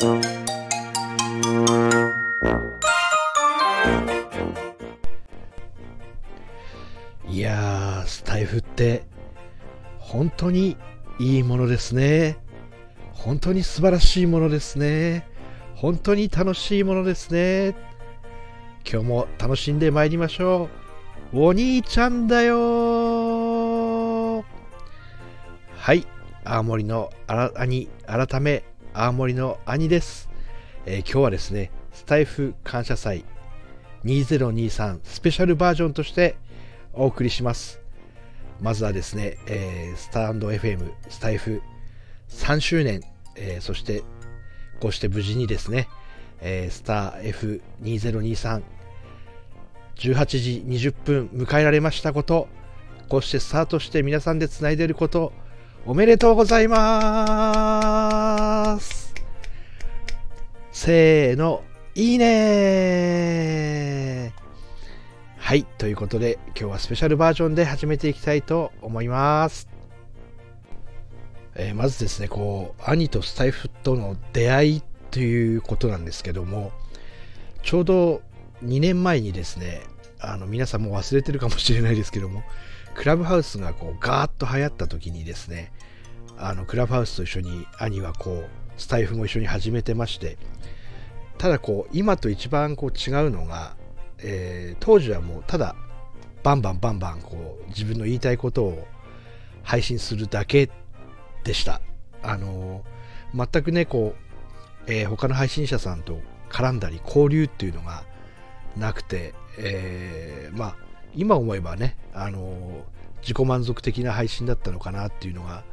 いやー、スタイフって本当にいいものですね。本当に素晴らしいものですね。本当に楽しいものですね。今日も楽しんでまいりましょう。お兄ちゃんだよはい、青森の兄、改め、青森の兄です、えー、今日はですね、スタイフ感謝祭2023スペシャルバージョンとしてお送りします。まずはですね、えー、スタンド FM、スタイフ3周年、えー、そしてこうして無事にですね、えー、スター F2023 18時20分迎えられましたこと、こうしてスタートして皆さんでつないでいること、おめでとうございますせーの、いいねはい、ということで今日はスペシャルバージョンで始めていきたいと思います。えー、まずですね、こう、兄とスタイフとの出会いということなんですけども、ちょうど2年前にですね、あの皆さんも忘れてるかもしれないですけども、クラブハウスがこうガーッと流行った時にですね、あのクラブハウスと一緒に兄はこうスタイフも一緒に始めてまして、ただこう今と一番こう違うのが、えー、当時はもうただバンバンバンバンこう自分の言いたいことを配信するだけでした。あのー、全くねこう、えー、他の配信者さんと絡んだり交流っていうのがなくて、えー、まあ今思えばね、あの自己満足的な配信だったのかなっていうのが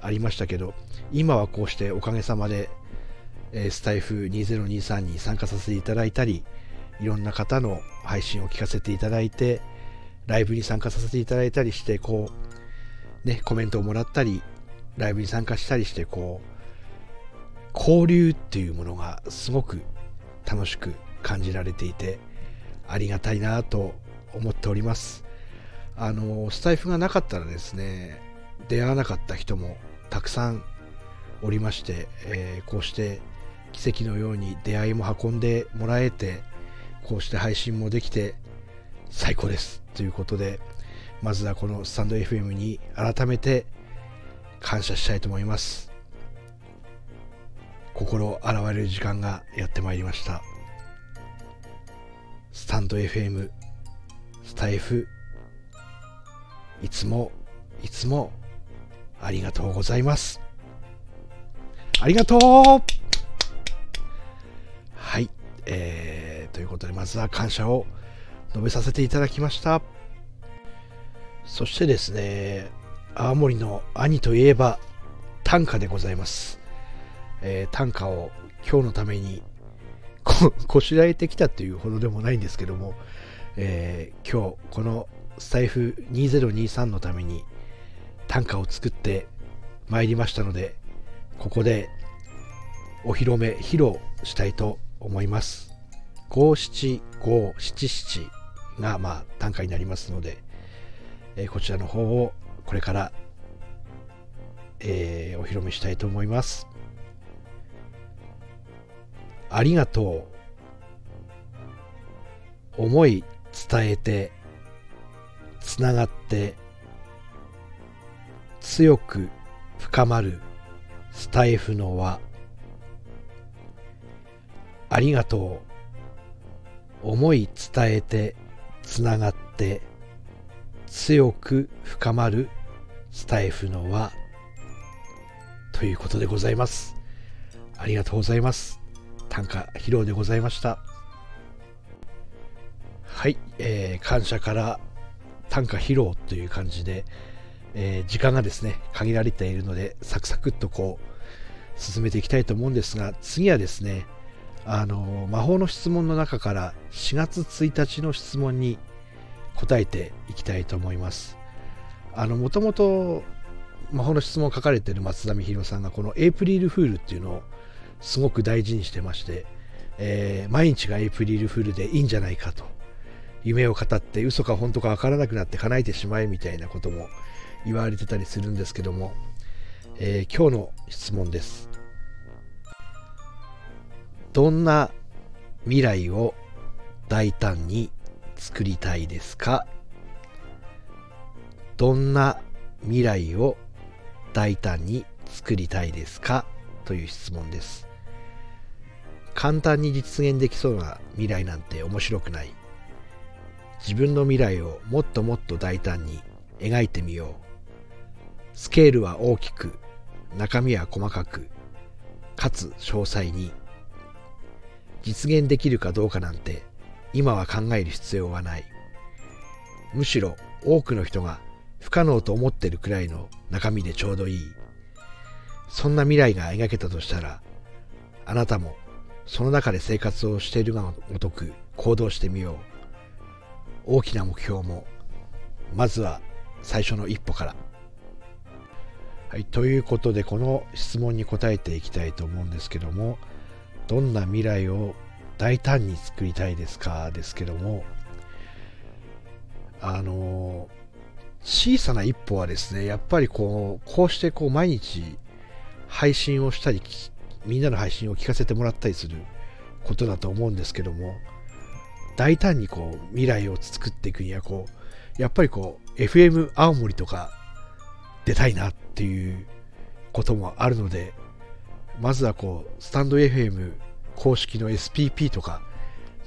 ありましたけど今はこうしておかげさまで、えスタイフ2023に参加させていただいたりいろんな方の配信を聞かせていただいて、ライブに参加させていただいたりして、こう、ね、コメントをもらったり、ライブに参加したりして、こう、交流っていうものがすごく楽しく感じられていて、ありがたいなと思っております。あの、スタイフがなかったらですね、出会わなかった人もたくさんおりまして、えー、こうして奇跡のように出会いも運んでもらえて、こうして配信もできて最高です。ということでまずはこのスタンド FM に改めて感謝したいと思います。心洗われる時間がやってまいりました。スタンド FM タイフいつもいつもありがとうございますありがとうはい、えーということで、まずは感謝を述べさせていただきました。そしてですね、青森の兄といえば短歌でございます。えー、短歌を今日のためにここしらえてきたっていうほどでもないんですけども、えー、今日このスタイフ2023のために短歌を作ってまいりましたので、ここでお披露目、披露したいと思います。五七五七七がまあ単価になりますので、えー、こちらの方をこれから、えー、お披露目したいと思います。ありがとう。思い伝えて、つながって、強く深まるスタイフの輪。ありがとう。思い伝えてつながって強く深まるスタイフの輪ということでございますありがとうございます短歌披露でございましたはい、えー、感謝から短歌披露という感じで、えー、時間がですね限られているのでサクサクっとこう進めていきたいと思うんですが次はですねあの魔法の質問の中から4月1日の質問に答えていきたいと思います。あのもともと魔法の質問を書かれている松田美弘さんがこのエイプリルフールっていうのをすごく大事にしてまして、えー、毎日がエイプリルフールでいいんじゃないかと夢を語って嘘か本当か分からなくなって叶えてしまえみたいなことも言われてたりするんですけども、えー、今日の質問です。どんな未来を大胆に作りたいですか？どんな未来を大胆に作りたいですか？という質問です。簡単に実現できそうな未来なんて面白くない。自分の未来をもっともっと大胆に描いてみよう。スケールは大きく中身は細かくかつ詳細に実現できるかどうかなんて今は考える必要はない。むしろ多くの人が不可能と思ってるくらいの中身でちょうどいい。そんな未来が描けたとしたらあなたもその中で生活をしているがごとく行動してみよう。大きな目標もまずは最初の一歩から。はいということでこの質問に答えていきたいと思うんですけどもどんな未来を大胆に作りたいですかですけどもあの小さな一歩はですねやっぱりこうこうしてこう毎日配信をしたりみんなの配信を聞かせてもらったりすることだと思うんですけども大胆にこう未来を作っていくにはこうやっぱりこう FM 青森とか出たいなっていうこともあるのでまずはこうスタンド FM 公式の SPP とか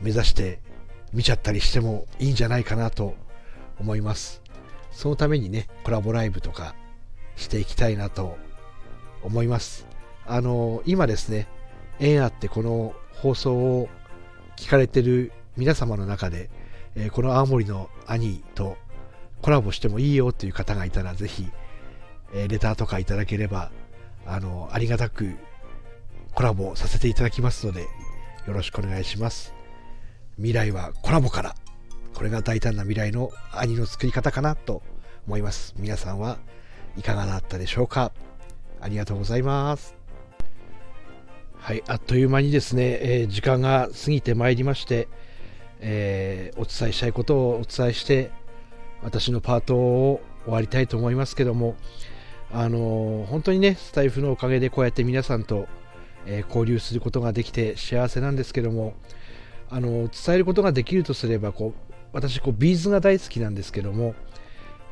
目指して見ちゃったりしてもいいんじゃないかなと思います。そのためにね、コラボライブとかしていきたいなと思います。あの、今ですね、縁あってこの放送を聞かれてる皆様の中で、えー、この青森の兄とコラボしてもいいよという方がいたら、ぜひ、えー、レターとかいただければ、あの、ありがたくコラボさせていただきますので、よろしくお願いします。未来はコラボから。これが大胆な未来の兄の作り方かなと思います。皆さんはいかがだったでしょうかありがとうございます。はい、あっという間にですね、えー、時間が過ぎてまいりまして、えー、お伝えしたいことをお伝えして、私のパートを終わりたいと思いますけども、あのー、本当にね、スタエフのおかげでこうやって皆さんとえー、交流することができて幸せなんですけどもあの伝えることができるとすればこう私こう B'zが大好きなんですけども、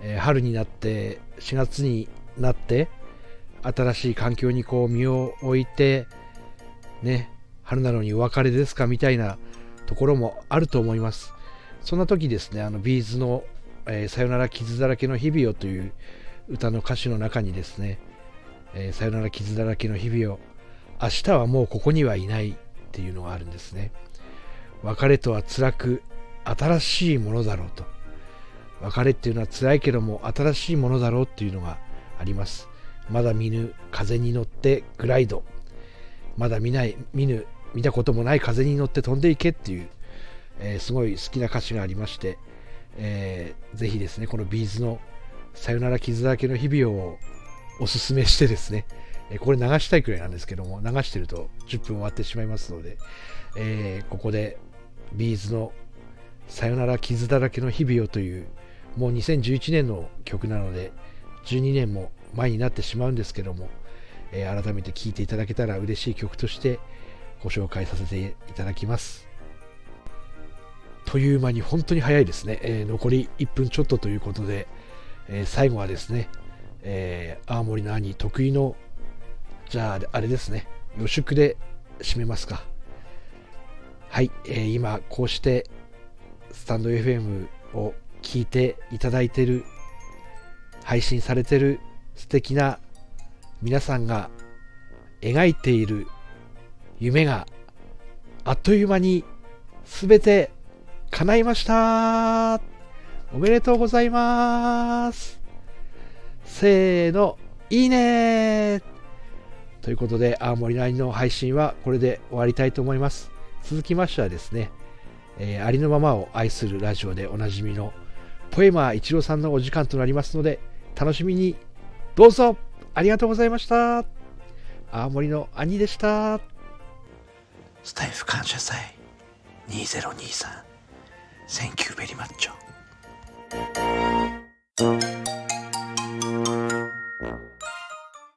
え、春になって4月になって新しい環境にこう身を置いてね春なのにお別れですかみたいなところもあると思いますそんな時ですねあの B'zの、えー、さよなら傷だらけの日々をという歌の歌詞の中にですね、えー、さよなら傷だらけの日々を明日はもうここにはいないっていうのがあるんですね。別れとは辛く新しいものだろうと。別れっていうのは辛いけども新しいものだろうっていうのがあります。まだ見ぬ風に乗ってグライド。まだ見ない、見ぬ、見たこともない風に乗って飛んでいけっていう、えー、すごい好きな歌詞がありまして、えー、ぜひですね、この B'zのさよなら傷だらけの日々よおすすめしてですね、えこれ流したいくらいなんですけども、流してると10分終わってしまいますので、えー、ここで B'zのさよなら傷だらけの日々よという、もう2011年の曲なので、12年も前になってしまうんですけども、えー、改めて聴いていただけたら嬉しい曲としてご紹介させていただきます。という間に本当に早いですね。えー、残り1分ちょっとということで、えー、最後はですね、えー、青森の兄得意のじゃあ、あれですね。予祝で締めますか。はい、えー、今、こうして、スタンド FM を聞いていただいてる、配信されてる素敵な皆さんが描いている夢があっという間に全て叶いましたおめでとうございますせーの、いいねということで、青森の兄の配信はこれで終わりたいと思います。続きましてはですね、えー、ありのままを愛するラジオでおなじみのポエマー一郎さんのお時間となりますので、楽しみにどうぞありがとうございました。青森の兄でした。スタイフ感謝祭2023 Thank you very much.